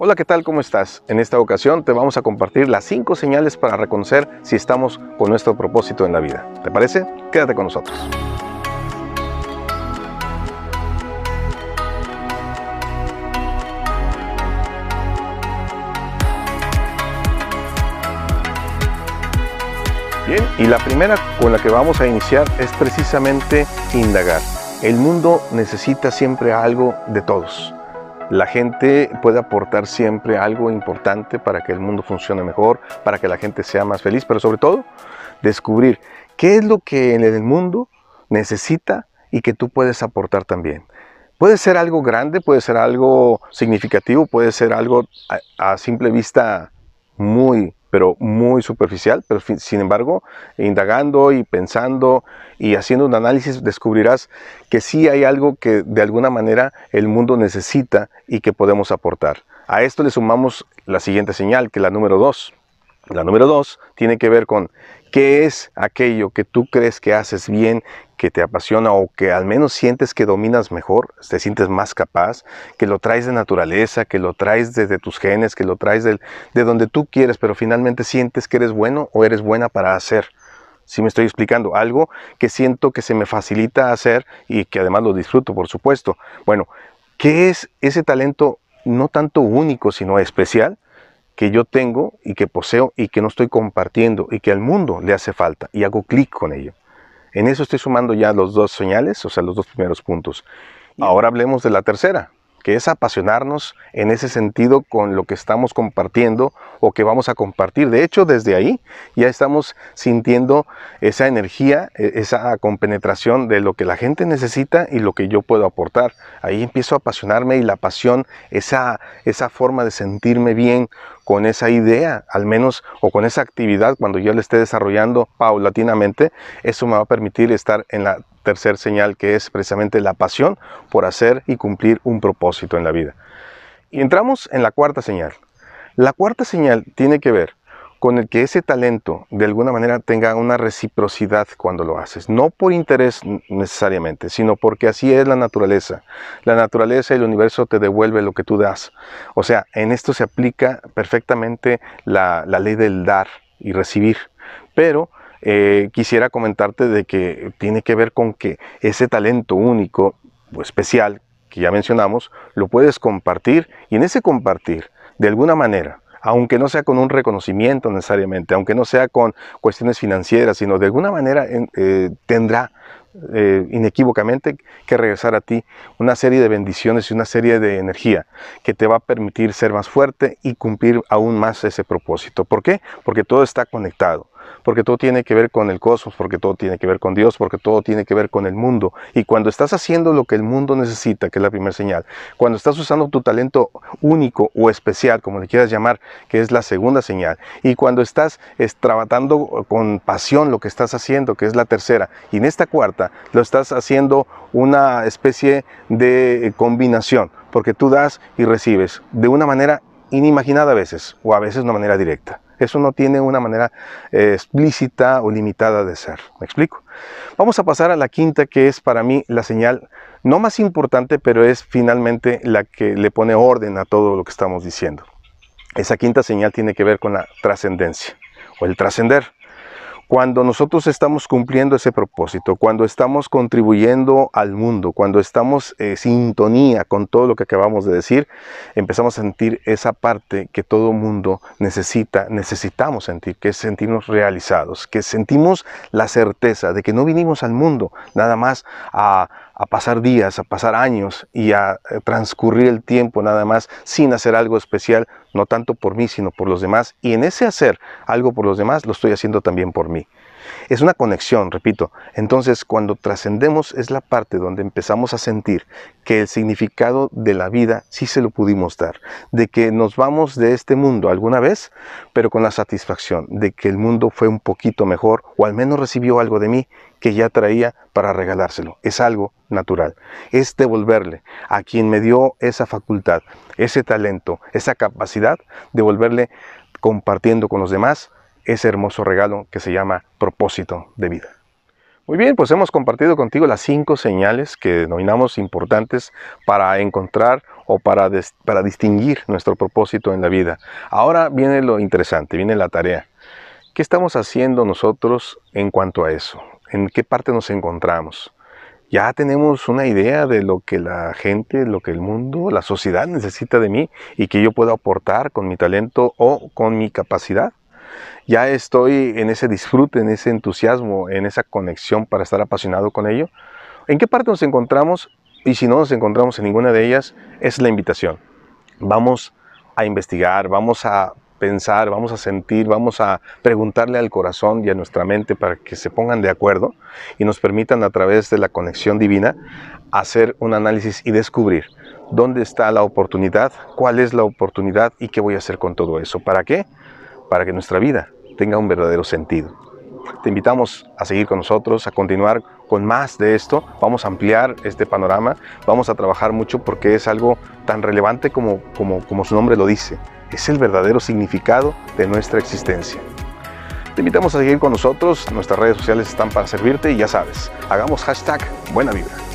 Hola, ¿qué tal? ¿Cómo estás? En esta ocasión te vamos a compartir las 5 señales para reconocer si estamos con nuestro propósito en la vida. ¿Te parece? Quédate con nosotros. Bien, y la primera con la que vamos a iniciar es precisamente indagar. El mundo necesita siempre algo de todos. La gente puede aportar siempre algo importante para que el mundo funcione mejor, para que la gente sea más feliz, pero sobre todo descubrir qué es lo que el mundo necesita y que tú puedes aportar también. Puede ser algo grande, puede ser algo significativo, puede ser algo a, a simple vista muy pero muy superficial, pero sin embargo, indagando y pensando y haciendo un análisis, descubrirás que sí hay algo que de alguna manera el mundo necesita y que podemos aportar. A esto le sumamos la siguiente señal, que es la número dos. La número dos tiene que ver con qué es aquello que tú crees que haces bien, que te apasiona o que al menos sientes que dominas mejor, te sientes más capaz, que lo traes de naturaleza, que lo traes desde tus genes, que lo traes de, de donde tú quieres, pero finalmente sientes que eres bueno o eres buena para hacer. Si me estoy explicando, algo que siento que se me facilita hacer y que además lo disfruto, por supuesto. Bueno, ¿qué es ese talento no tanto único, sino especial? que yo tengo y que poseo y que no estoy compartiendo y que al mundo le hace falta y hago clic con ello. En eso estoy sumando ya los dos señales, o sea, los dos primeros puntos. Ahora hablemos de la tercera, que es apasionarnos en ese sentido con lo que estamos compartiendo o que vamos a compartir. De hecho, desde ahí ya estamos sintiendo esa energía, e, esa compenetración de lo que la gente necesita y lo que yo puedo aportar. Ahí empiezo a apasionarme y la pasión, esa, esa forma de sentirme bien con esa idea, al menos, o con esa actividad, cuando yo la esté desarrollando paulatinamente, eso me va a permitir estar en la tercer señal que es precisamente la pasión por hacer y cumplir un propósito en la vida. Y entramos en la cuarta señal. La cuarta señal tiene que ver con el que ese talento de alguna manera tenga una reciprocidad cuando lo haces. No por interés necesariamente, sino porque así es la naturaleza. La naturaleza y el universo te devuelve lo que tú das. O sea, en esto se aplica perfectamente la, la ley del dar y recibir. Pero eh, quisiera comentarte de que tiene que ver con que ese talento único o especial que ya mencionamos, lo puedes compartir y en ese compartir, de alguna manera, aunque no sea con un reconocimiento necesariamente, aunque no sea con cuestiones financieras, sino de alguna manera eh, tendrá eh, inequívocamente que regresar a ti una serie de bendiciones y una serie de energía que te va a permitir ser más fuerte y cumplir aún más ese propósito. ¿Por qué? Porque todo está conectado porque todo tiene que ver con el cosmos, porque todo tiene que ver con Dios, porque todo tiene que ver con el mundo. Y cuando estás haciendo lo que el mundo necesita, que es la primera señal, cuando estás usando tu talento único o especial, como le quieras llamar, que es la segunda señal, y cuando estás trabajando con pasión lo que estás haciendo, que es la tercera, y en esta cuarta lo estás haciendo una especie de combinación, porque tú das y recibes de una manera inimaginada a veces, o a veces de una manera directa. Eso no tiene una manera eh, explícita o limitada de ser. ¿Me explico? Vamos a pasar a la quinta, que es para mí la señal no más importante, pero es finalmente la que le pone orden a todo lo que estamos diciendo. Esa quinta señal tiene que ver con la trascendencia o el trascender. Cuando nosotros estamos cumpliendo ese propósito, cuando estamos contribuyendo al mundo, cuando estamos en eh, sintonía con todo lo que acabamos de decir, empezamos a sentir esa parte que todo mundo necesita, necesitamos sentir, que es sentirnos realizados, que sentimos la certeza de que no vinimos al mundo nada más a, a pasar días, a pasar años y a eh, transcurrir el tiempo nada más sin hacer algo especial, no tanto por mí, sino por los demás. Y en ese hacer algo por los demás, lo estoy haciendo también por mí. Es una conexión, repito. Entonces, cuando trascendemos es la parte donde empezamos a sentir que el significado de la vida sí se lo pudimos dar, de que nos vamos de este mundo alguna vez, pero con la satisfacción de que el mundo fue un poquito mejor o al menos recibió algo de mí que ya traía para regalárselo. Es algo natural. Es devolverle a quien me dio esa facultad, ese talento, esa capacidad, devolverle compartiendo con los demás ese hermoso regalo que se llama propósito de vida. Muy bien, pues hemos compartido contigo las cinco señales que denominamos importantes para encontrar o para, para distinguir nuestro propósito en la vida. Ahora viene lo interesante, viene la tarea. ¿Qué estamos haciendo nosotros en cuanto a eso? ¿En qué parte nos encontramos? Ya tenemos una idea de lo que la gente, lo que el mundo, la sociedad necesita de mí y que yo puedo aportar con mi talento o con mi capacidad ya estoy en ese disfrute, en ese entusiasmo, en esa conexión para estar apasionado con ello. ¿En qué parte nos encontramos? Y si no nos encontramos en ninguna de ellas, es la invitación. Vamos a investigar, vamos a pensar, vamos a sentir, vamos a preguntarle al corazón y a nuestra mente para que se pongan de acuerdo y nos permitan a través de la conexión divina hacer un análisis y descubrir dónde está la oportunidad, cuál es la oportunidad y qué voy a hacer con todo eso. ¿Para qué? para que nuestra vida tenga un verdadero sentido. Te invitamos a seguir con nosotros, a continuar con más de esto. Vamos a ampliar este panorama, vamos a trabajar mucho porque es algo tan relevante como, como, como su nombre lo dice. Es el verdadero significado de nuestra existencia. Te invitamos a seguir con nosotros, nuestras redes sociales están para servirte y ya sabes, hagamos hashtag buena vibra.